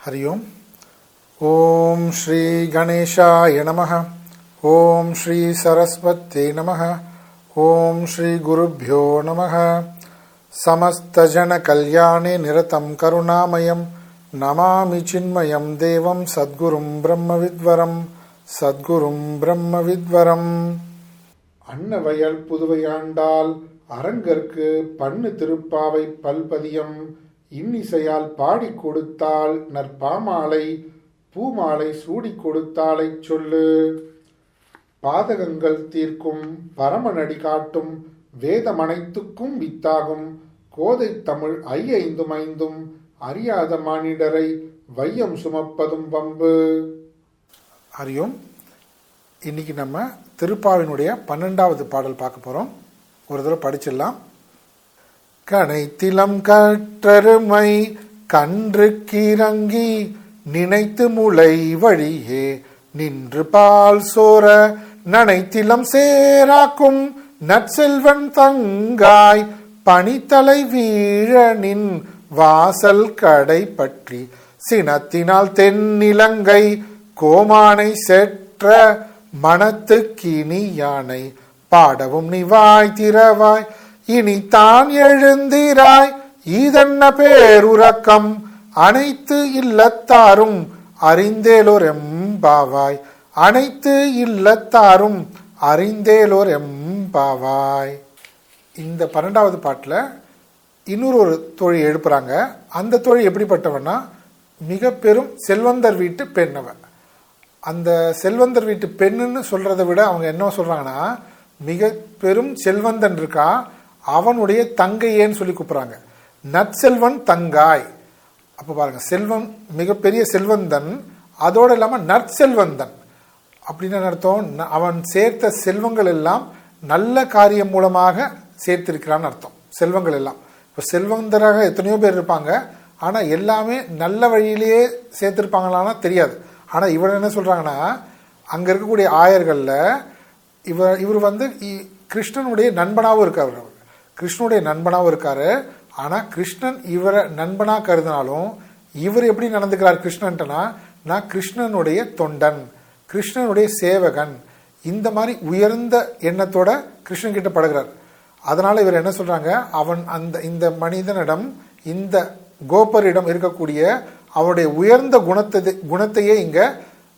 हरि ओम् ॐ श्रीगणेशाय नमः ॐ श्रीसरस्वत्यै नमः ॐ श्रीगुरुभ्यो नमः समस्तजनकल्याणे निरतं करुणामयं नमामि चिन्मयं देवं सद्गुरुं ब्रह्मविद्वरं சத்குரும் பிரம்மவித்வரம் அன்னவயல் புதுவையாண்டால் அரங்கற்கு பண்ணு திருப்பாவை பல்பதியம் இன்னிசையால் பாடிக் கொடுத்தாள் நற்பாமாலை பூமாலை சூடிக் கொடுத்தாளைச் சொல்லு. பாதகங்கள் தீர்க்கும் பரமநடி காட்டும் வேதமனைத்துக்கும் வித்தாகும் கோதை தமிழ் ஐயைந்தும் ஐந்தும் அறியாத மானிடரை வையம் சுமப்பதும் பம்பு அறியும் இன்னைக்கு நம்ம திருப்பாவினுடைய பன்னெண்டாவது பாடல் பார்க்க போகிறோம் ஒரு தடவை படிச்சிடலாம். கனைத்திலம் கற்றருமை கன்று கிறங்கி நினைத்து முளை வழியே நின்று பால் சோர நனைத்திலம் சேராக்கும் நற்செல்வன் தங்காய் பனித்தலை வீழனின் வாசல் கடை பற்றி சினத்தினால் தென்னிலங்கை கோமானை செற்ற மனத்து கினி யானை பாடவும் நிவாய் திறவாய் இனி தான் எழுந்திராய். ஈதன்ன பேருறக்கம்? அனைத்து இல்லத்தாரும் அறிந்தேலோர் எம்பாவாய் அனைத்து இல்லத்தாரும் அறிந்தேலோர் எம்பாவாய் இந்த பன்னெண்டாவது பாட்டில் இன்னொரு ஒரு தொழில் எழுப்புறாங்க. அந்த தொழில் எப்படிப்பட்டவன்னா மிக பெரும் செல்வந்தர் வீட்டு பெண்ணவன். அந்த செல்வந்தர் வீட்டு பெண்ணுன்னு சொல்றதை விட அவங்க என்ன சொல்றாங்கன்னா மிக பெரும் செல்வந்தன் இருக்கா அவனுடைய தங்கையேன்னு சொல்லி கூப்பிட்றாங்க. நற்செல்வன் தங்காய். அப்போ பாருங்க செல்வம் மிகப்பெரிய செல்வந்தன் அதோடு இல்லாமல் நற்செல்வந்தன். அப்படின்னு அர்த்தம்? அவன் சேர்த்த செல்வங்கள் எல்லாம் நல்ல காரியம் மூலமாக சேர்த்திருக்கிறான்னு அர்த்தம். செல்வங்கள் எல்லாம். இப்போ செல்வந்தராக எத்தனையோ பேர் இருப்பாங்க. ஆனால் எல்லாமே நல்ல வழியிலேயே சேர்த்திருப்பாங்களான்னா தெரியாது. ஆனால் இவர் என்ன சொல்கிறாங்கன்னா அங்கே இருக்கக்கூடிய ஆயர்களில் இவர் இவர் வந்து கிருஷ்ணனுடைய நண்பனாகவும் இருக்கார். கிருஷ்ணனுடைய நண்பனாகவும் இருக்காரு. ஆனால் கிருஷ்ணன் இவரை நண்பனாக கருதினாலும் இவர் எப்படி நடந்துக்கிறார் கிருஷ்ணன்ட்டனா நான் கிருஷ்ணனுடைய தொண்டன் கிருஷ்ணனுடைய சேவகன். இந்த மாதிரி உயர்ந்த எண்ணத்தோட கிருஷ்ணன் கிட்ட படுகிறார். அதனால இவர் என்ன சொல்றாங்க? அவன் அந்த இந்த மனிதனிடம் இந்த கோபரிடம் இருக்கக்கூடிய அவருடைய உயர்ந்த குணத்தை குணத்தையே இங்க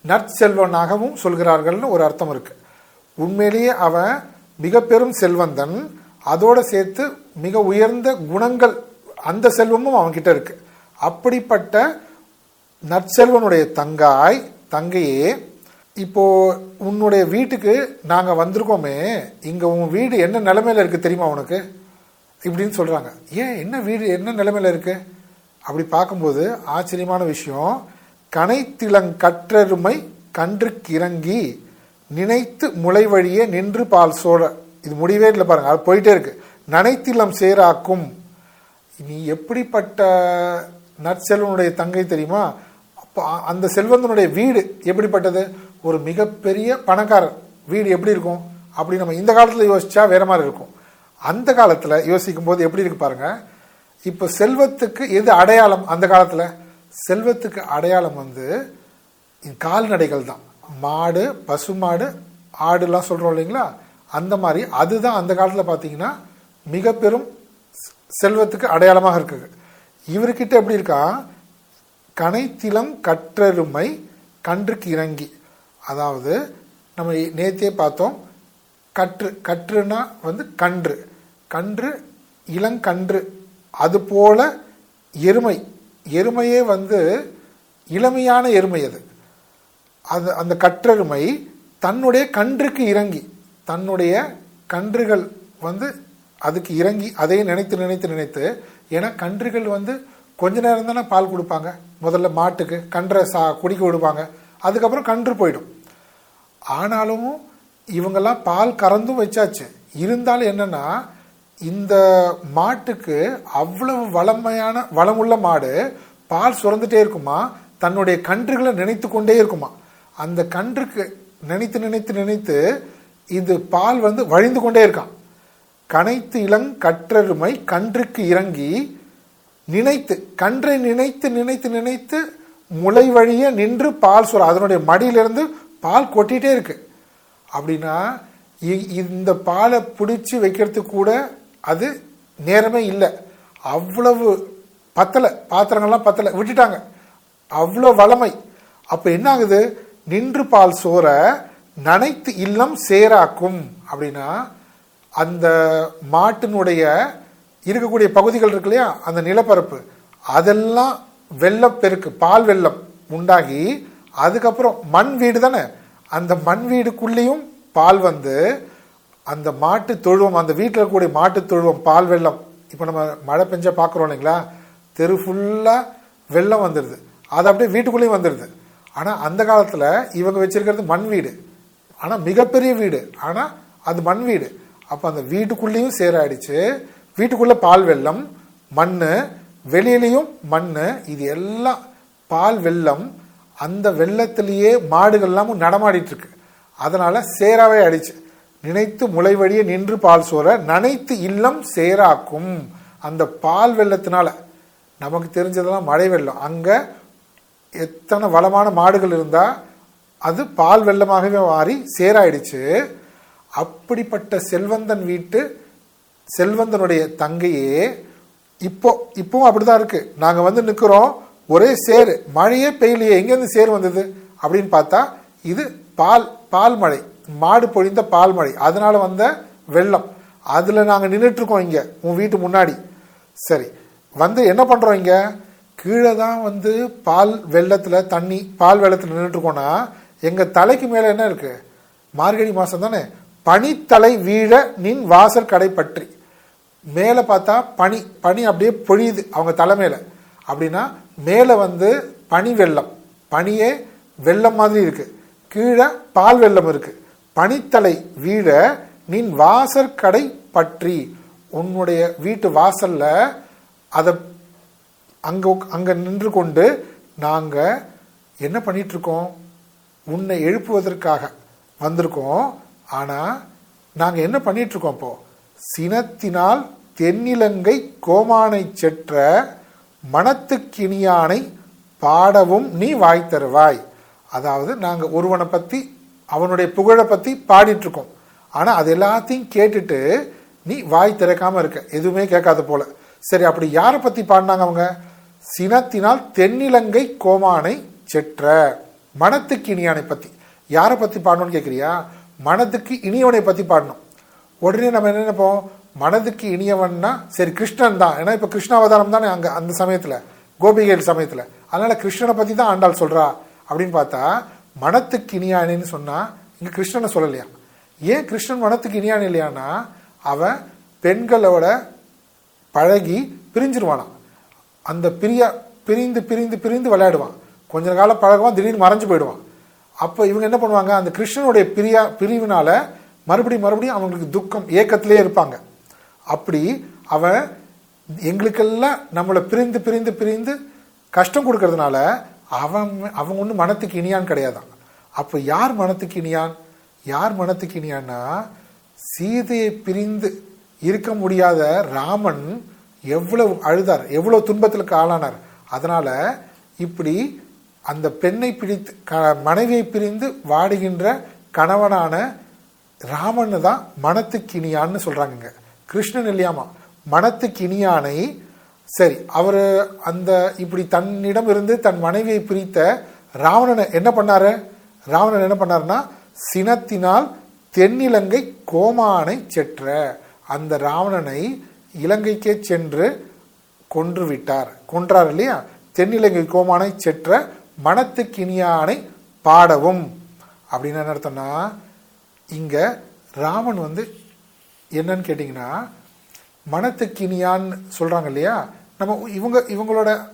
நற்செல்வனாகவும் சொல்கிறார்கள்னு ஒரு அர்த்தம் இருக்கு. உண்மையிலேயே அவன் மிக பெரும் செல்வந்தன். அதோடு சேர்த்து மிக உயர்ந்த குணங்கள் அந்த செல்வமும் அவன்கிட்ட இருக்கு. அப்படிப்பட்ட நற்செல்வனுடைய தங்காய் தங்கையே இப்போ உன்னுடைய வீட்டுக்கு நாங்கள் வந்திருக்கோமே இங்கே உன் வீடு என்ன நிலமையில இருக்கு தெரியுமா உனக்கு? இப்படின்னு சொல்கிறாங்க ஏன் என்ன வீடு என்ன நிலமையில இருக்கு? அப்படி பார்க்கும்போது ஆச்சரியமான விஷயம். கனைத்திலங்கற்றருமை கன்று கிறங்கி நினைத்து முளை வழியே நின்று பால் சோழ இது முடிவே இல்லை பாருங்க. அது போயிட்டே இருக்கு. நனைத்திலம் சேராக்கும். நீ எப்படிப்பட்ட நற்செல்வனுடைய தங்கை தெரியுமா? அப்போ அந்த செல்வந்தனுடைய வீடு எப்படிப்பட்டது? ஒரு மிகப்பெரிய பணக்காரர். வீடு எப்படி இருக்கும்? அப்படி நம்ம இந்த காலத்தில் யோசிச்சா வேற மாதிரி இருக்கும். அந்த காலத்தில் யோசிக்கும் போது எப்படி இருக்கு பாருங்க. இப்போ செல்வத்துக்கு எது அடையாளம் அந்த காலத்தில்? செல்வத்துக்கு அடையாளம் வந்து கால்நடைகள் தான். மாடு பசுமாடு ஆடுலாம் சொல்கிறோம் இல்லைங்களா? அந்த மாதிரி அதுதான் அந்த காலத்தில் பார்த்தீங்கன்னா மிக பெரும் செல்வத்துக்கு அடையாளமாக இருக்குது. இவர்கிட்ட எப்படி இருக்கா? கனைத்திலம் கற்றருமை கன்றுக்கு இறங்கி. அதாவது நம்ம நேத்தே பார்த்தோம் கற்று கற்றுனா வந்து கன்று. கன்று இளங்கன்று. அது போல எருமை. எருமையே வந்து இளமையான எருமை அது. அது அந்த கற்றெருமை தன்னுடைய கன்றுக்கு இறங்கி. தன்னுடைய கன்றுகள் வந்து அதுக்கு இறங்கி அதையும் நினைத்து நினைத்து நினைத்து ஏன்னா கன்றுகள் வந்து கொஞ்ச நேரம் தானே பால் கொடுப்பாங்க. முதல்ல மாட்டுக்கு கன்றை சா குடிக்க விடுவாங்க. அதுக்கப்புறம் கன்று போயிடும். ஆனாலும் இவங்கெல்லாம் பால் கறந்தும் வச்சாச்சு. இருந்தாலும் என்னன்னா இந்த மாட்டுக்கு அவ்வளவு வளமையான வளமுள்ள மாடு பால் சுரந்துட்டே இருக்குமா தன்னுடைய கன்றுகளை நினைத்து கொண்டே இருக்குமா. அந்த கன்றுக்கு நினைத்து நினைத்து நினைத்து இது பால் வந்து வழிந்து கொண்டே இருக்கான். கனைத்து இளங் கற்றருமை கன்றுக்கு இறங்கி நினைத்து கன்றை நினைத்து நினைத்து நினைத்து முளை வழியே நின்று பால் சுர அதனுடைய மடியிலிருந்து பால் கொட்டிகிட்டே இருக்கு. அப்படின்னா இ- இந்த பாலை பிடிச்சி வைக்கிறதுக்கு கூட அது நேரமே இல்லை. அவ்வளவு பத்தலை பாத்திரங்கள்லாம் பத்தலை விட்டுட்டாங்க. அவ்வளோ வளமை. அப்போ என்ன ஆகுது? நின்று பால் சோற நனைத்து இல்லம் சேராக்கும் அப்படின்னா அந்த மாட்டினுடைய இருக்கக்கூடிய பகுதிகள் இருக்கு இல்லையா? அந்த நிலப்பரப்பு. அதெல்லாம் வெள்ளப்பெருக்கு பால் வெள்ளம் உண்டாகி அதுக்கப்புறம் மண் வீடு தானே? அந்த மண் வீடுக்குள்ளேயும் பால் வந்து அந்த மாட்டு தொழுவம் அந்த வீட்டில் இருக்கக்கூடிய மாட்டு தொழுவம் பால் வெள்ளம் இப்போ நம்ம மழை பெஞ்சா பார்க்குறோம் இல்லைங்களா? தெரு ஃபுல்லாக வெள்ளம் வந்துடுது. அது அப்படியே வீட்டுக்குள்ளேயும் வந்துடுது. ஆனால் அந்த காலத்தில் இவங்க வச்சிருக்கிறது மண் வீடு. ஆனால் மிகப்பெரிய வீடு. ஆனால் அது மண் வீடு. அப்போ அந்த வீட்டுக்குள்ளேயும் சேராயிடுச்சு. வீட்டுக்குள்ளே பால் வெள்ளம் மண் வெளியிலையும் மண் இது எல்லாம் பால் வெள்ளம் அந்த வெள்ளத்திலேயே மாடுகள்லாம் நடமாடிட்டு இருக்கு அதனால சேராவே ஆயிடுச்சு. நினைத்து முளை வழியே நின்று பால் சோற நனைத்து இல்லம் சேராக்கும். அந்த பால் வெள்ளத்தினால நமக்கு தெரிஞ்சதெல்லாம் மழை வெள்ளம். அங்கே எத்தனை வளமான மாடுகள் இருந்தால் அது பால் வெள்ளமாகவே மாறி சேராயிடுச்சு. அப்படிப்பட்ட செல்வந்தன் வீட்டு செல்வந்தனுடைய தங்கையே இப்போ இப்பவும் அப்படிதான் இருக்கு. நாங்க வந்து நிக்கிறோம் ஒரே சேரு மழையே பெய்யலையே எங்கேருந்து சேர் வந்தது? அப்படின்னு பார்த்தா இது பால் பால் மழை மாடு பொழிந்த பால் மழை அதனால வந்த வெள்ளம். அதுல நாங்க நின்றுட்டு இருக்கோம் இங்க உன் வீட்டு முன்னாடி. சரி வந்து என்ன பண்றோம் இங்க? கீழே தான் வந்து பால் வெள்ளத்துல தண்ணி பால் வெள்ளத்துல நின்றுட்டு எங்கள் தலைக்கு மேலே என்ன இருக்கு? மார்கழி மாதம் தானே? பனித்தலை வீழ நின் வாசல் கடை பற்றி மேலே பார்த்தா பனி பனி அப்படியே பொழியுது அவங்க தலை மேலே. அப்படின்னா மேலே வந்து பனி வெள்ளம். பனியே வெள்ளம் மாதிரி இருக்குது கீழே பால் வெள்ளம் இருக்குது பனித்தலை வீழ நின் வாசல் கடை பற்றி உன்னுடைய வீட்டு வாசலில் அதை அங்கே அங்கே நின்று கொண்டு நாங்கள் என்ன பண்ணிகிட்ருக்கோம் உன்னை எழுப்புவதற்காக வந்திருக்கோம். ஆனால் நாங்கள் என்ன பண்ணிகிட்ருக்கோம் இப்போ? சினத்தினால் தென்னிலங்கை கோமானை செற்ற மனத்துக்கினியானை பாடவும் நீ வாய் தருவாய். அதாவது நாங்கள் ஒருவனை பற்றி அவனுடைய புகழை பற்றி பாடிட்டுருக்கோம். ஆனால் அது எல்லாத்தையும் கேட்டுட்டு நீ வாய் திறக்காமல் இருக்க. எதுவுமே கேட்காத போல. சரி அப்படி யாரை பற்றி பாடினாங்க அவங்க? சினத்தினால் தென்னிலங்கை கோமானை செற்ற. மனத்துக்கு இனியானை பத்தி. யாரை பத்தி பாடணும்னு கேட்குறியா மனதுக்கு இனியவனை பத்தி பாடணும். உடனே நம்ம என்ன நினைப்போம்? மனதுக்கு இனியவன்னா சரி கிருஷ்ணன் தான். ஏன்னா இப்ப கிருஷ்ண அவதாரம் தானே அங்க அந்த சமயத்துல கோபிகைகள் சமயத்துல. அதனால கிருஷ்ணனை பத்தி தான் ஆண்டாள் சொல்றா அப்படின்னு பார்த்தா மனத்துக்கு இனியானேன்னு சொன்னா இங்க கிருஷ்ணனை சொல்லலையா? ஏன் கிருஷ்ணன் மனத்துக்கு இனியான் இல்லையானா அவன் பெண்களோட பழகி பிரிஞ்சிருவானாம். அந்த பிரியா பிரிந்து பிரிந்து பிரிந்து விளையாடுவான். கொஞ்ச காலம் பழகுவான் திடீர்னு மறைஞ்சு போயிடுவான். அப்போ இவங்க என்ன பண்ணுவாங்க? அந்த கிருஷ்ணனுடைய பிரியா பிரிவினால மறுபடியும் மறுபடியும் அவங்களுக்கு துக்கம் ஏக்கத்திலே இருப்பாங்க. அப்படி அவன் எங்களுக்கெல்லாம் நம்மளை பிரிந்து பிரிந்து பிரிந்து கஷ்டம் கொடுக்கறதுனால அவன் அவங்க ஒன்றும் மனத்துக்கு இனியான் கிடையாதான். அப்போ யார் மனத்துக்கு இனியான்? யார் மனத்துக்கு இனியான்னா சீதையை பிரிந்து இருக்க முடியாத ராமன் எவ்வளவு அழுதார் எவ்வளவு துன்பத்திற்கு ஆளானார். அதனால இப்படி அந்த பெண்ணை பிடித்து க- மனைவியை பிரிந்து வாடுகின்ற கணவனான ராமன் தான் மனத்துக்கு இனியான்னு சொல்றாங்க கிருஷ்ணன் இல்லையாமா? மனத்துக்கு இனியானை சரி அவர் அந்த இப்படி தன்னிடம் இருந்து தன் மனைவியை பிரித்த ராவணனை என்ன பண்ணாரு? ராவணன் என்ன பண்ணாருன்னா சினத்தினால் தென்னிலங்கை கோமானை செற்ற அந்த ராவணனை இலங்கைக்கே சென்று கொன்று விட்டார். கொன்றார் இல்லையா? தென்னிலங்கை கோமானை செற்ற மனத்துக்கினியானை பாடவும். அப்படின்னு என்ன அர்த்தம்னா இங்க ராமன் வந்து என்னன்னு கேட்டிங்கன்னா மனத்துக்கினியான்னு சொல்றாங்க இல்லையா? நம்ம இவங்க இவங்களோட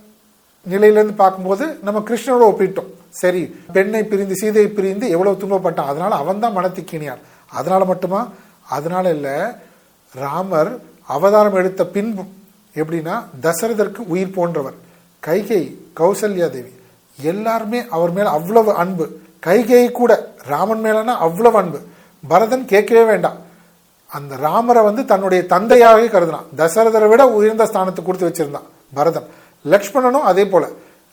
நிலையிலேருந்து பார்க்கும்போது நம்ம கிருஷ்ணனோட ஒப்பிட்டோம். சரி பெண்ணை பிரிந்து சீதையை பிரிந்து எவ்வளவு துன்பப்பட்டான்? அதனால அவன் தான் மனத்துக்கினியான் அதனால மட்டுமா? அதனால இல்லை. ராமர் அவதாரம் எடுத்த பின்பு எப்படின்னா தசரதற்கு உயிர் போன்றவர். கைகை கௌசல்யா தேவி. எல்லாருமே அவர் மேல அவ்வளவு அன்பு. கைகை கூட ராமன் மேலனா அவ்வளவு அன்பு. பரதன் கேட்கவே வேண்டாம். அந்த ராமரை வந்து தன்னுடைய தந்தையாகவே கருதினான். தசரதரை விட உயர்ந்த ஸ்தானத்தை கொடுத்து வச்சிருந்தான் பரதன். லக்ஷ்மணனும் அதே போல.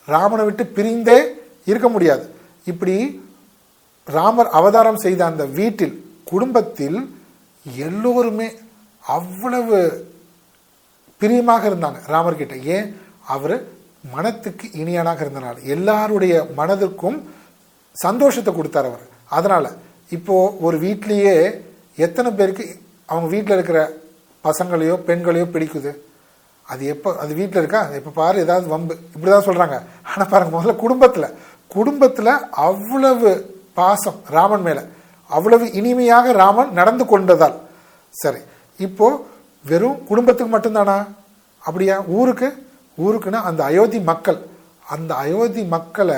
ராமனை விட்டு பிரிந்தே இருக்க முடியாது. இப்படி ராமர் அவதாரம் செய்த அந்த வீட்டில் குடும்பத்தில் எல்லோருமே அவ்வளவு பிரியமாக இருந்தாங்க ராமர்கிட்ட. ஏன்? அவர் மனத்துக்கு இனியனாக இருந்தனால எல்லாருடைய மனதுக்கும் சந்தோஷத்தை கொடுத்தார் அவர். அதனால் இப்போது ஒரு வீட்லேயே எத்தனை பேருக்கு அவங்க வீட்டில் இருக்கிற பசங்களையோ பெண்களையோ பிடிக்குது? அது எப்போ அது வீட்டில் இருக்கா? எப்போ பாரு ஏதாவது வம்பு. இப்படிதான் சொல்கிறாங்க ஆனால் பாருங்க முதல்ல குடும்பத்தில். குடும்பத்தில் அவ்வளவு பாசம் ராமன் மேலே. அவ்வளவு இனிமையாக ராமன் நடந்து கொண்டதால். சரி இப்போது வெறும் குடும்பத்துக்கு மட்டும்தானா? அப்படியா? ஊருக்கு? ஊருக்குன்னா அந்த அயோத்தி மக்கள். அந்த அயோத்தி மக்களை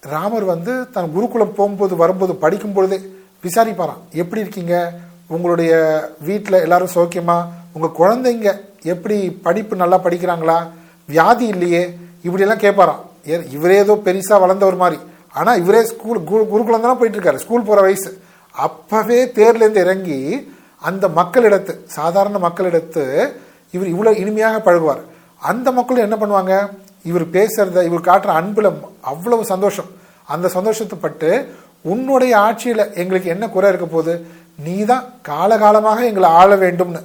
ராமர் வந்து தன் குருகுலம் போகும்போது வரும்போது படிக்கும் பொழுதே விசாரிப்பாராம். எப்படி இருக்கீங்க? உங்களுடைய வீட்டில் எல்லாரும் சௌக்கியமா? உங்க குழந்தைங்க எப்படி படிப்பு நல்லா படிக்கிறாங்களா? வியாதி இல்லையே? இப்படியெல்லாம் கேட்பாராம். ஏ- இவரே ஏதோ பெருசா வளர்ந்தவர் மாதிரி. ஆனால் இவரே ஸ்கூல் குரு- குருகுலம் தானே போயிட்டு இருக்காரு ஸ்கூல் போற வயசு. அப்பவே தேர்லேருந்து இறங்கி அந்த மக்களிடத்து சாதாரண மக்களிடத்து இவர் இவ்வளோ இனிமையாக பழகுவார். அந்த மக்களும் என்ன பண்ணுவாங்க? இவர் பேசுறத இவர் காட்டுற அன்புல அவ்வளவு சந்தோஷம். அந்த சந்தோஷத்தை பட்டு உன்னுடைய ஆட்சியில் எங்களுக்கு என்ன குறை இருக்க போகுது? நீ தான் காலகாலமாக எங்களை ஆள வேண்டும்னு.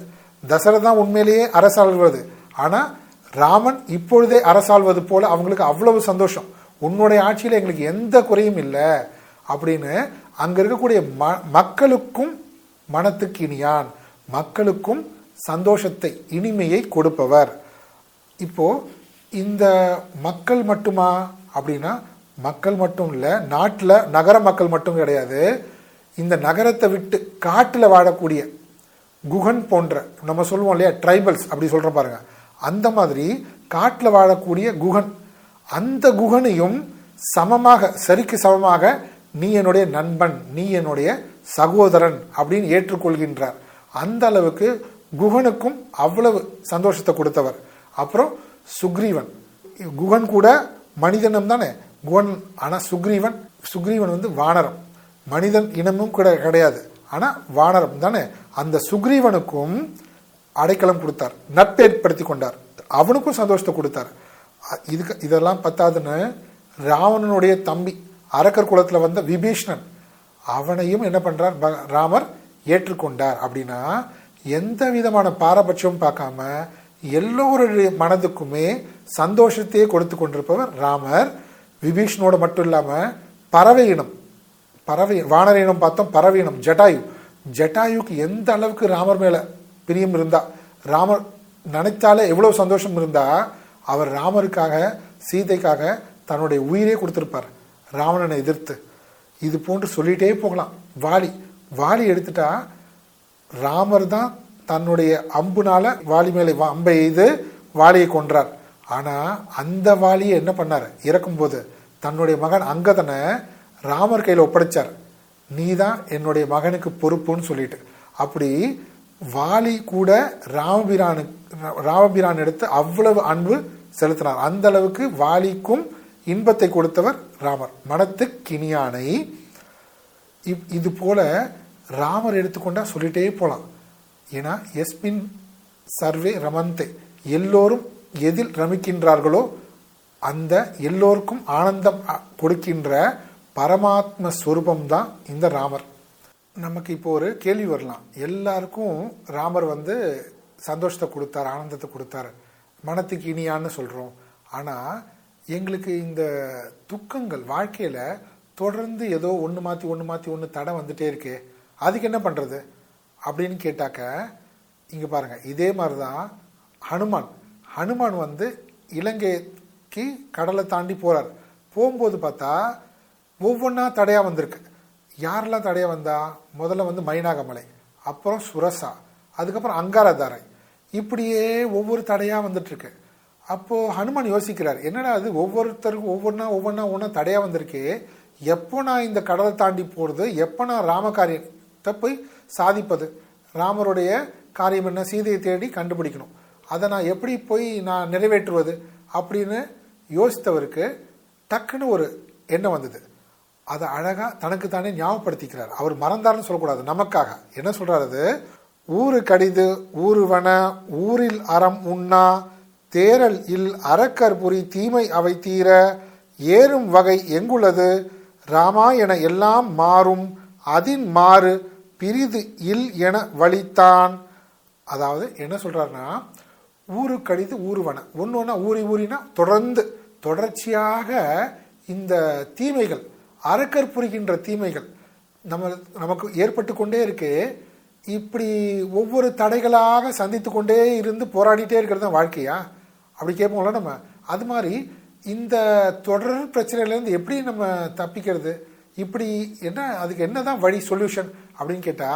தசரதான் உண்மையிலேயே அரசாள்வது. ஆனால் ராமன் இப்பொழுதே அரசாள்வது போல அவங்களுக்கு அவ்வளவு சந்தோஷம். உன்னுடைய ஆட்சியில் எங்களுக்கு எந்த குறையும் இல்லை அப்படின்னு அங்கே இருக்கக்கூடிய ம- மக்களுக்கும் மனத்துக்கு இனியான். மக்களுக்கும் சந்தோஷத்தை இனிமையை கொடுப்பவர். இப்போது இந்த மக்கள் மட்டுமா அப்படின்னா மக்கள் மட்டும் இல்லை நாட்டில் நகர மக்கள் மட்டும் கிடையாது. இந்த நகரத்தை விட்டு காட்டில் வாழக்கூடிய குகன் போன்ற நம்ம சொல்லுவோம் இல்லையா ட்ரைபல்ஸ் அப்படி சொல்றோம் பாருங்க. அந்த மாதிரி காட்டில் வாழக்கூடிய குகன் அந்த குகனையும் சமமாக சரிக்கு சமமாக நீ என்னுடைய நண்பன் நீ என்னுடைய சகோதரன் அப்படின்னு ஏற்றுக்கொள்கின்றார். அந்த அளவுக்கு குகனுக்கும் அவ்வளவு சந்தோஷத்தை கொடுத்தவர். அப்புறம் சுக்ரீவன். குகன் கூட மனிதனம் தானே? குகன் ஆனால் சுக்ரீவன் சுக்ரீவன் வந்து வானரம். மனிதன் இனமும் கூட கிடையாது. ஆனால் வானரம் தானே? அந்த சுக்ரீவனுக்கும் அடைக்கலம் கொடுத்தார். நட்பேற்படுத்தி கொண்டார். அவனுக்கும் சந்தோஷத்தை கொடுத்தார். இதுக்கு இதெல்லாம் பத்தாதுன்னு ராவணனுடைய தம்பி அரக்கர் குளத்தில் வந்த விபீஷ்ணன் அவனையும் என்ன பண்றார்? ராமர் ஏற்றுக்கொண்டார். அப்படின்னா எந்த விதமான பாரபட்சமும் பார்க்காம எல்லோருடைய மனதுக்குமே சந்தோஷத்தையே கொடுத்து கொண்டிருப்பவர் ராமர். விபீஷ்ணோட மட்டும் இல்லாமல் பறவை இனம் பறவை வானர இனம் பார்த்தோம் பறவை இனம் ஜட்டாயு. ஜட்டாயுக்கு எந்த அளவுக்கு ராமர் மேலே பிரியம் இருந்தா ராமர் நினைத்தாலே எவ்வளோ சந்தோஷம் இருந்தா அவர் ராமருக்காக சீதைக்காக தன்னுடைய உயிரே கொடுத்துருப்பார் ராவணனை எதிர்த்து. இது போன்று சொல்லிட்டே போகலாம். வாலி வாலி எடுத்துட்டா ராமர் தான் தன்னுடைய அம்புனால வாலி மேலே அம்பை எய்து வாலியை கொன்றார். ஆனால் அந்த வாலியை என்ன பண்ணார்? இறக்கும்போது தன்னுடைய மகன் அங்கதனை ராமர் கையில் ஒப்படைச்சார். நீ தான் என்னுடைய மகனுக்கு பொறுப்புன்னு சொல்லிட்டு. அப்படி வாலி கூட ராமபிரானு ராமபிரான் எடுத்து அவ்வளவு அன்பு செலுத்தினார். அந்த அளவுக்கு வாலிக்கும் இன்பத்தை கொடுத்தவர் ராமர். மனத்து இப்- இது போல ராமர் எடுத்துக்கொண்டா சொல்லிட்டே போலாம். ஏன்னா எஸ்மின் சர்வே ரமந்தே. எல்லோரும் எதில் ரமிக்கின்றார்களோ அந்த எல்லோருக்கும் ஆனந்தம் கொடுக்கின்ற பரமாத்ம ஸ்வரூபம் தான் இந்த ராமர். நமக்கு இப்போ ஒரு கேள்வி வரலாம். எல்லாருக்கும் ராமர் வந்து சந்தோஷத்தை கொடுத்தார் ஆனந்தத்தை கொடுத்தார். மனத்துக்கு இனியான்னு சொல்கிறோம் ஆனால் எங்களுக்கு இந்த துக்கங்கள் வாழ்க்கையில் தொடர்ந்து ஏதோ ஒன்று மாற்றி ஒன்று மாற்றி ஒன்று தடை வந்துட்டே இருக்கே. அதுக்கு என்ன பண்ணுறது அப்படின்னு கேட்டாக்க இங்கே பாருங்க இதே மாதிரி தான் ஹனுமான். ஹனுமான் வந்து இலங்கைக்கு கடலை தாண்டி போகிறார் போகும்போது பார்த்தா ஒவ்வொன்றா தடையாக வந்திருக்கு. யாரெல்லாம் தடையாக வந்தா? முதல்ல வந்து மைனாகமலை அப்புறம் சுரசா அதுக்கப்புறம் அங்காரதாரை. இப்படியே ஒவ்வொரு தடையாக வந்துட்டுருக்கு. அப்போது ஹனுமான் யோசிக்கிறார் என்னடா அது ஒவ்வொருத்தருக்கும் ஒவ்வொன்றா ஒவ்வொன்றா ஒன்றா தடையாக வந்திருக்கே. எப்போ நான் இந்த கடலை தாண்டி போகிறது எப்போ நான் ராமகாரியத்தை போய் சாதிப்பது. ராமருடைய காரியம் என்ன? சீதையை தேடி கண்டுபிடிக்கணும். அதை நான் எப்படி போய் நான் நிறைவேற்றுவது அப்படின்னு யோசித்தவருக்கு டக்குன்னு ஒரு எண்ணம் வந்தது. அதை அழகாக தனக்கு தானே ஞாபகப்படுத்திக்கிறார். அவர் மறந்தார்னு சொல்லக்கூடாது. நமக்காக. என்ன சொல்கிறாரு அது? ஊரு கடிது ஊருவன ஊரில் அறம் உண்ணா தேரல் இல் அறக்கற்புரி தீமை அவை தீர ஏறும் வகை எங்குள்ளது? ராமா என எல்லாம் மாறும். அதின் மாறு பிரிது இல் என வலித்தான். அதாவது என்ன சொல்கிறாருன்னா ஊரு கடிது ஊருவன ஒன்று ஒன்றா ஊறி ஊறினா தொடர்ந்து தொடர்ச்சியாக இந்த தீமைகள் அறக்கற் புரிகின்ற தீமைகள் நம்ம நமக்கு ஏற்பட்டு கொண்டே இருக்கு. இப்படி ஒவ்வொரு தடைகளாக சந்தித்து கொண்டே இருந்து போராடிட்டே இருக்கிறது தான் வாழ்க்கையா? அப்படி கேட்போம்ல நம்ம. அது மாதிரி இந்த தொடர் பிரச்சனையிலேருந்து எப்படி நம்ம தப்பிக்கிறது? இப்படி என்ன அதுக்கு என்ன தான் வழி சொல்யூஷன் அப்படின்னு கேட்டா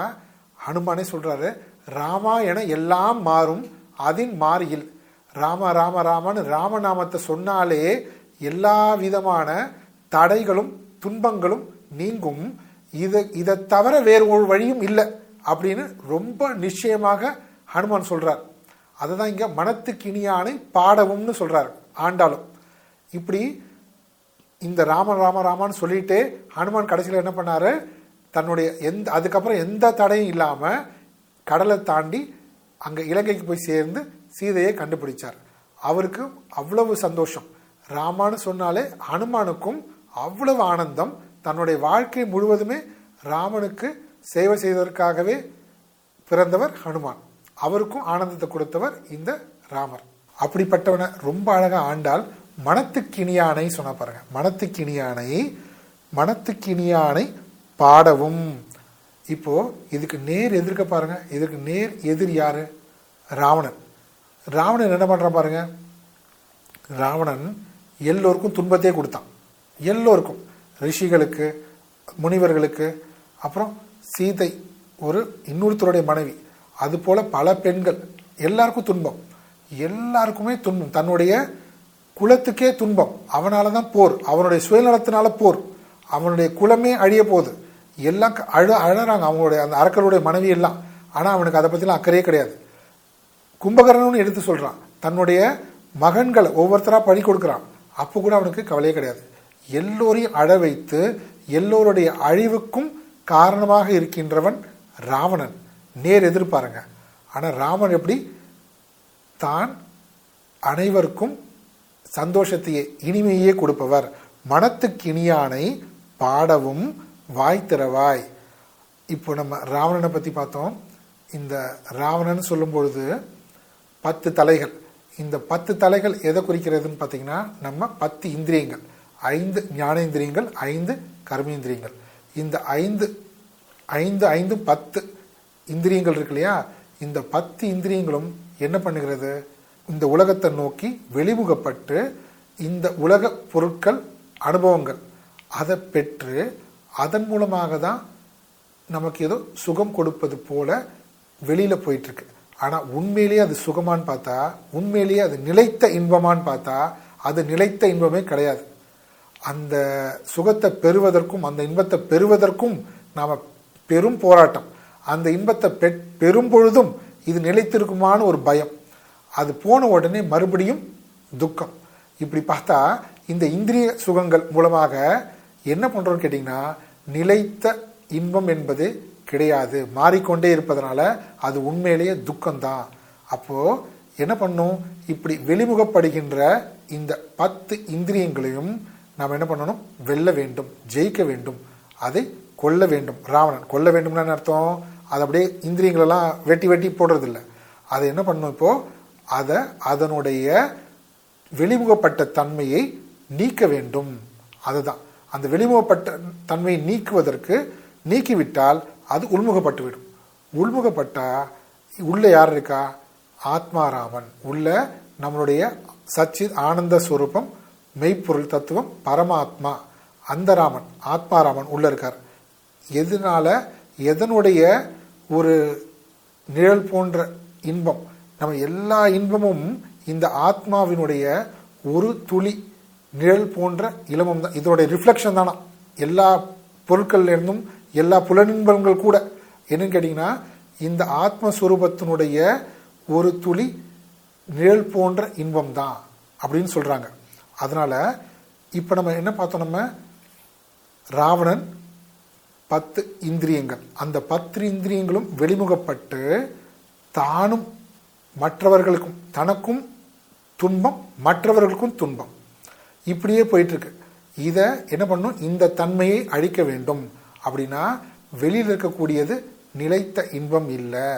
ஹனுமானே சொல்றாரு ராமா என எல்லாம் மாறும் அதின் மாறியில். ராம ராம ராமன்னு ராமநாமத்தை சொன்னாலே எல்லா விதமான தடைகளும் துன்பங்களும் நீங்கும். இதை இதை தவிர வேறு ஒரு வழியும் இல்லை அப்படின்னு ரொம்ப நிச்சயமாக ஹனுமான் சொல்றார். அதுதான் இங்க மனத்துக்கு இனியானை பாடவும்னு சொல்றார் ஆண்டாலும். இப்படி இந்த ராம ராம ராமான்னு சொல்லிட்டு ஹனுமான் கடைசியில் என்ன பண்ணாரு? தன்னுடைய எந்த அதுக்கப்புறம் எந்த தடையும் இல்லாமல் கடலை தாண்டி அங்கே இலங்கைக்கு போய் சேர்ந்து சீதையை கண்டுபிடிச்சார். அவருக்கு அவ்வளவு சந்தோஷம். ராமான்னு சொன்னாலே ஹனுமானுக்கும் அவ்வளவு ஆனந்தம். தன்னுடைய வாழ்க்கை முழுவதுமே ராமனுக்கு சேவை செய்வதற்காகவே பிறந்தவர் ஹனுமான். அவருக்கும் ஆனந்தத்தை கொடுத்தவர் இந்த ராமர். அப்படிப்பட்டவனை ரொம்ப அழகா ஆண்டால் மனத்துக்கினியானை சொன்ன பாருங்க. மனத்துக்கிணியானை மனத்துக்கிணியானை பாடவும். இப்போ இதுக்கு நேர் எதிர்க்க பாருங்கள் இதுக்கு நேர் எதிர் யார்? ராவணன். ராவணன் என்ன பண்ணுறான் பாருங்க? ராவணன் எல்லோருக்கும் துன்பத்தையே கொடுத்தான். எல்லோருக்கும். ரிஷிகளுக்கு முனிவர்களுக்கு அப்புறம் சீதை ஒரு இன்னொருத்தருடைய மனைவி. அதுபோல் பல பெண்கள். எல்லாருக்கும் துன்பம். எல்லாருக்குமே துன்பம். தன்னுடைய குலத்துக்கே துன்பம். அவனால தான் போர். அவனுடைய சுயநலத்தினால போர். அவனுடைய குலமே அழிய போகுது எல்லாம் க- அழ அழறாங்க. அவங்களுடைய அந்த அரக்கருடைய மனைவி எல்லாம். ஆனால் அவனுக்கு அதை பற்றிலாம் அக்கறையே கிடையாது. கும்பகரணன்னு எடுத்து சொல்கிறான் தன்னுடைய மகன்களை ஒவ்வொருத்தராக பழி கொடுக்குறான். அப்போ கூட அவனுக்கு கவலையே கிடையாது. எல்லோரையும் அழ வைத்து எல்லோருடைய அழிவுக்கும் காரணமாக இருக்கின்றவன் ராவணன். நேர் எதிர்பாருங்க. ஆனால் ராமன் எப்படி? தான் அனைவருக்கும் சந்தோஷத்தையே இனிமையே கொடுப்பவர். மனத்துக்கு இனியானை பாடவும் வாய் திறவாய். இப்போ நம்ம ராவணனை பற்றி பார்த்தோம். இந்த ராவணன் சொல்லும் பொழுது பத்து தலைகள். இந்த பத்து தலைகள் எதை குறிக்கிறதுன்னு பார்த்தீங்கன்னா நம்ம பத்து இந்திரியங்கள். ஐந்து ஞானேந்திரியங்கள் ஐந்து கர்மேந்திரியங்கள். இந்த ஐந்து ஐந்து ஐந்து பத்து இந்திரியங்கள் இருக்கு இல்லையா? இந்த பத்து இந்திரியங்களும் என்ன பண்ணுகிறது? இந்த உலகத்தை நோக்கி வெளிமுகப்பட்டு இந்த உலக பொருட்கள் அனுபவங்கள் அதை பெற்று அதன் மூலமாக தான் நமக்கு ஏதோ சுகம் கொடுப்பது போல வெளியில போயிட்டு இருக்கு ஆனா உண்மையிலேயே அது சுகமான்னு பார்த்தா உண்மையிலேயே அது நிலைத்த இன்பமான்னு பார்த்தா அது நிலைத்த இன்பமே கிடையாது. அந்த சுகத்தை பெறுவதற்கும் அந்த இன்பத்தை பெறுவதற்கும் நாம பெரும் போராட்டம். அந்த இன்பத்தை பெ- பெறும் பொழுதும் இது நிலைத்திருக்குமான ஒரு பயம். அது போன உடனே மறுபடியும் துக்கம். இப்படி பார்த்தா இந்த இந்திரிய சுகங்கள் மூலமாக என்ன பண்ணுறோம்னு கேட்டிங்கன்னா நிலைத்த இன்பம் என்பது கிடையாது. மாறிக்கொண்டே இருப்பதனால அது உண்மையிலேயே துக்கம்தான். அப்போது என்ன பண்ணும்? இப்படி வெளிமுகப்படுகின்ற இந்த பத்து இந்திரியங்களையும் நாம் என்ன பண்ணணும்? வெல்ல வேண்டும் ஜெயிக்க வேண்டும். அதை கொல்ல வேண்டும். ராவணன். கொல்ல வேண்டும்னு என்ன அர்த்தம்? அது அப்படியே இந்திரியங்களெல்லாம் வெட்டி வெட்டி போடுறதில்ல. அதை என்ன பண்ணணும் இப்போது அதை அதனுடைய வெளிமுகப்பட்ட தன்மையை நீக்க வேண்டும். அதுதான். அந்த வெளிமுகப்பட்ட தன்மையை நீக்குவதற்கு நீக்கிவிட்டால் அது உள்முகப்பட்டுவிடும். உள்முகப்பட்டா உள்ள யார் இருக்கா? ஆத்மாராமன் உள்ள நம்மளுடைய சச்சித் ஆனந்த ஸ்வரூபம் மெய்ப்பொருள் தத்துவம் பரமாத்மா. அந்த ராமன் ஆத்மாராமன் உள்ள இருக்கார். எதனால? எதனுடைய ஒரு நிழல் போன்ற இன்பம். நம்ம எல்லா இன்பமும் இந்த ஆத்மாவினுடைய ஒரு துளி நிழல் போன்ற இளமம் தான். இதோடைய ரிஃப்ளெக்ஷன் தானா? எல்லா பொருட்கள்லேருந்தும் எல்லா புலனின்பங்கள் கூட. என்னன்னு கேட்டிங்கன்னா இந்த ஆத்மஸ்வரூபத்தினுடைய ஒரு துளி நிழல் போன்ற இன்பம் தான் அப்படின்னு சொல்கிறாங்க அதனால் இப்போ நம்ம என்ன பார்த்தோம் நம்ம? ராவணன் பத்து இந்திரியங்கள். அந்த பத்து இந்திரியங்களும் வெளிமுகப்பட்டு தானும் மற்றவர்களுக்கும் தனக்கும் துன்பம் மற்றவர்களுக்கும் துன்பம். இப்படியே போயிட்டுருக்கு. இதை என்ன பண்ணும்? இந்த தன்மையை அழிக்க வேண்டும். அப்படின்னா வெளியில் இருக்கக்கூடியது நிலைத்த இன்பம் இல்லை.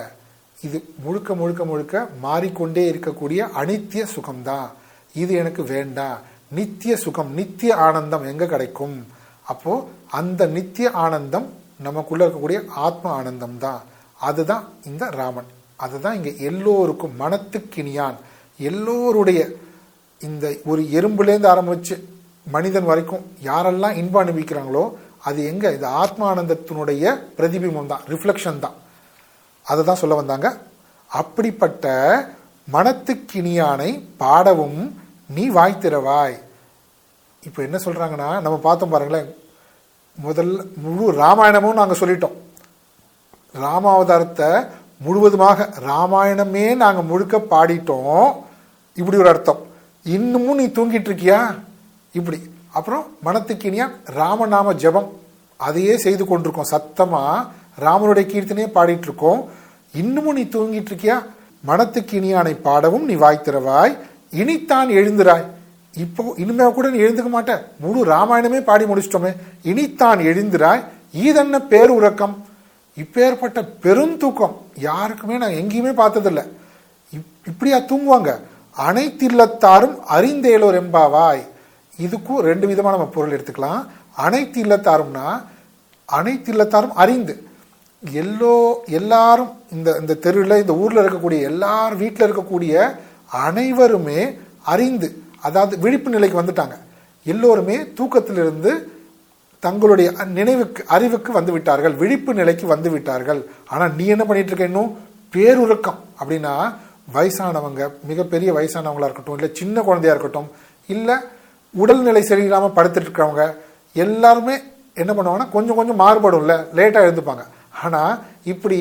இது முழுக்க முழுக்க முழுக்க மாறிக்கொண்டே இருக்கக்கூடிய அனித்திய சுகம்தான். இது எனக்கு வேண்டாம். நித்திய சுகம் நித்திய ஆனந்தம் எங்கே கிடைக்கும்? அப்போது அந்த நித்திய ஆனந்தம் நமக்குள்ளே இருக்கக்கூடிய ஆத்ம ஆனந்தம் தான் அதுதான் இந்த ராமன். அதுதான் இங்கே எல்லோருக்கும் மனத்துக்கினியான் எல்லோருடைய இந்த ஒரு எறும்புலேருந்து ஆரம்பிச்சு மனிதன் வரைக்கும் யாரெல்லாம் இன்பம் அனுபவிக்கிறாங்களோ அது எங்க? இந்த ஆத்மானந்தத்தினுடைய பிரதிபிம்பம் தான் ரிஃப்ளெக்ஷன் தான். அதை தான் சொல்ல வந்தாங்க. அப்படிப்பட்ட மனத்துக்கினியானை பாடவும் நீ வாய் திறவாய் இப்போ என்ன சொல்றாங்கன்னா நம்ம பார்த்தோம் பாருங்களேன் முதல்ல முழு ராமாயணமும் நாங்கள் சொல்லிட்டோம். ராமாவதாரத்தை முழுவதுமாக ராமாயணமே நாங்கள் முழுக்க பாடிட்டோம். இப்படி ஒரு அர்த்தம். இன்னமும் நீ தூங்கிட்டு இருக்கியா? இப்படி. அப்புறம் மனத்துக்கினியா ராமநாம ஜெபம். அதையே செய்து கொண்டிருக்கோம். சத்தமா ராமனுடைய கீர்த்தனையே பாடிட்டு இருக்கோம். இன்னமும் நீ தூங்கிட்டு இருக்கியா? மனத்துக்கினியானை பாடவும் நீ வாய்த்திரவாய் இனித்தான் எழுந்திராய் இப்போ இனிமே கூட நீ எழுந்துக்க மாட்டேன் முழு ராமாயணமே பாடி முடிச்சிட்டோமே. இனித்தான் எழுந்திராய். ஈதன்ன பேருறக்கம் இப்பேற்பட்ட பெருந்தூக்கம் யாருக்குமே நான் எங்கேயுமே பார்த்ததில்ல. இப்- இப்படியா தூங்குவாங்க? அனைத்தில்லத்தாரும் அறிந்தேலோர் எம்பாவாய் இதுக்கும் ரெண்டு விதமான நம்ம பொருள் எடுத்துக்கலாம். அனைத்து இல்லத்தாரும்னா அனைத்து இல்லத்தாரும் அறிந்து. எல்லோ எல்லாரும் இந்த இந்த தெருவில் இந்த ஊரில் இருக்கக்கூடிய எல்லார் வீட்டில் இருக்கக்கூடிய அனைவருமே அறிந்து அதாவது விழிப்பு நிலைக்கு வந்துட்டாங்க. எல்லோருமே தூக்கத்திலிருந்து தங்களுடைய நினைவுக்கு அறிவுக்கு வந்து விட்டார்கள் விழிப்பு நிலைக்கு வந்து விட்டார்கள் ஆனால் நீ என்ன பண்ணிட்டு இருக்க இன்னும்? பேருறக்கம் அப்படின்னா வயசானவங்க மிகப்பெரிய வயசானவங்களா இருக்கட்டும் இல்லை சின்ன குழந்தையாக இருக்கட்டும் இல்லை உடல்நிலை சரியில்லாமல் படுத்துட்டு இருக்கிறவங்க எல்லாருமே என்ன பண்ணுவாங்கன்னா கொஞ்சம் கொஞ்சம் மாறுபடும்ல லேட்டாக எழுந்துப்பாங்க. ஆனால் இப்படி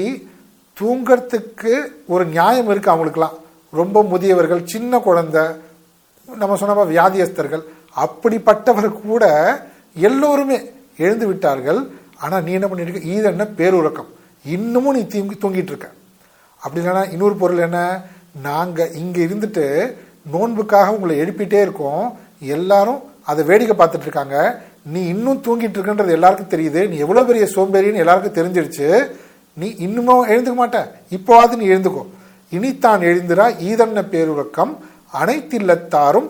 தூங்கிறதுக்கு ஒரு நியாயம் இருக்குது அவங்களுக்குலாம் ரொம்ப முதியவர்கள் சின்ன குழந்த நம்ம சொன்ன வியாதியஸ்தர்கள் அப்படிப்பட்டவர் கூட எல்லோருமே எழுந்து விட்டார்கள். ஆனால் நீ என்ன பண்ணிட்டு இருக்க? இது என்ன பேருறக்கம். இன்னமும் நீ தூங்கி தூங்கிட்டு இருக்க. அப்படி இல்லைன்னா இன்னொரு பொருள் என்ன? நாங்கள் இங்கே இருந்துட்டு நோன்புக்காக உங்களை எழுப்பிட்டே இருக்கோம். எல்லாரும் அதை வேடிக்கை பார்த்துட்டு இருக்காங்க. நீ இன்னும் தூங்கிட்டு இருக்குன்றது எல்லாருக்கும் தெரியுது. நீ எவ்வளோ பெரிய சோம்பேறின்னு எல்லாருக்கும் தெரிஞ்சிருச்சு. நீ இன்னுமும் எழுந்துக்க மாட்டேன் இப்போவாது நீ எழுந்துக்கோ. இனித்தான் எழுந்திரா ஈதன்ன பேருறக்கம் அனைத்தில்லத்தாரும்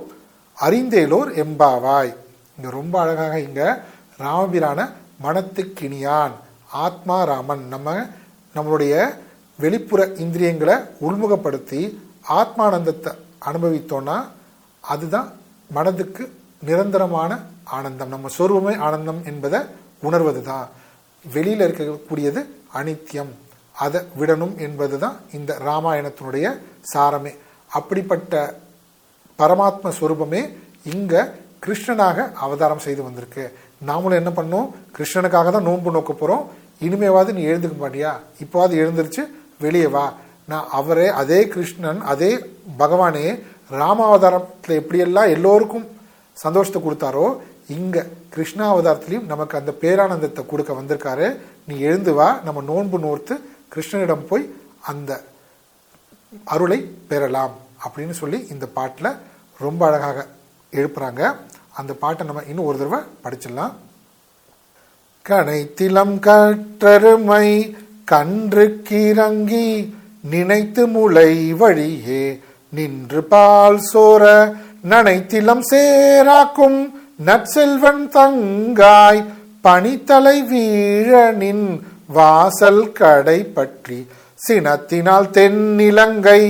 அறிந்தேலோர் எம்பாவாய். இங்க ரொம்ப அழகாக இங்க ராமபிரான மனத்துக்கிணியான். ஆத்மா ராமன். நம்ம நம்மளுடைய வெளிப்புற இந்திரியங்களை உள்முகப்படுத்தி ஆத்மானந்தத்தை அனுபவித்தோம்னா அதுதான் மனதுக்கு நிரந்தரமான ஆனந்தம். நம்ம சொருபமே ஆனந்தம் என்பதை உணர்வது தான் வெளியில் இருக்கக்கூடியது அனித்தியம் அதை விடணும் என்பது தான் இந்த ராமாயணத்தினுடைய சாரமே. அப்படிப்பட்ட பரமாத்ம ஸ்வரூபமே இங்க கிருஷ்ணனாக அவதாரம் செய்து வந்திருக்கு. நாமளும் என்ன பண்ணோம் கிருஷ்ணனுக்காக தான் நோன்பு நோக்க போறோம். இனிமேவாது நீ எழுந்துக்க மாட்டியா? இப்போவாது எழுந்திருச்சு வெளியே வா. நான் அவரே அதே கிருஷ்ணன் அதே பகவானே ராமாவதாரத்தில் எப்படியெல்லாம் எல்லோருக்கும் சந்தோஷத்தை கொடுத்தாரோ இங்க கிருஷ்ணாவதாரத்திலையும் நமக்கு அந்த பேரானந்தத்தை கொடுக்க வந்திருக்காரு. நீ எழுந்து வா. நம்ம நோன்பு நோர்த்து கிருஷ்ணனிடம் போய் அந்த அருளை பெறலாம் அப்படின்னு சொல்லி இந்த பாட்டில் ரொம்ப அழகாக எழுப்புறாங்க. அந்த பாட்டை நம்ம இன்னும் ஒரு தடவை படிச்சிடலாம். கனைத்திலம் கற்றருமை கன்று கிறங்கி நினைத்து முளை வழியே நின்று பால் சோர நனைத்திலம் சேராக்கும் நற்செல்வன் தங்காய் பனித்தலை வீழனின் வாசல் கடை பற்றி சினத்தினால் தென்னிலங்கை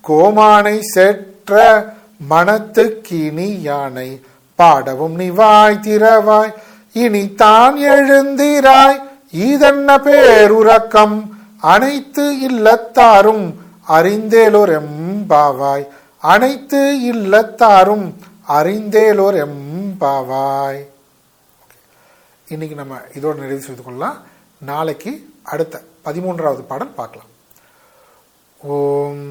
கோமானை செற்ற மனத்துக்கினி யானை பாடவும் நிவாய் திரவாய் இனி தான் எழுந்திராய். ஈதன்ன பேருறக்கம் அனைத்து இல்லத்தாரும் அறிந்தேலோர் எம்பாவாய் அனைத்து இல்லத்தாரும் அறிந்தேலோர் எம்பாவாய் இன்னைக்கு நம்ம இதோட நிறைவு செய்து கொள்ளலாம். நாளைக்கு அடுத்த பதிமூன்றாவது பாடல் பார்க்கலாம். ஓம்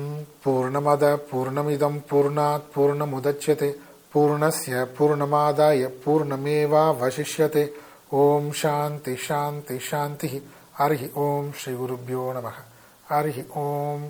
பூர்ணமத பூர்ணமிதம் பூர்ணாத் பூர்ணமுதட்சதே பூர்ணஸ்ய பூர்ணமாதாய பூர்ணமேவா வசிஷ்யதே. ఓం శాంతి శాంతి శాంతి హరి ఓం శ్రీ గురుభ్యో నమ హరి ఓం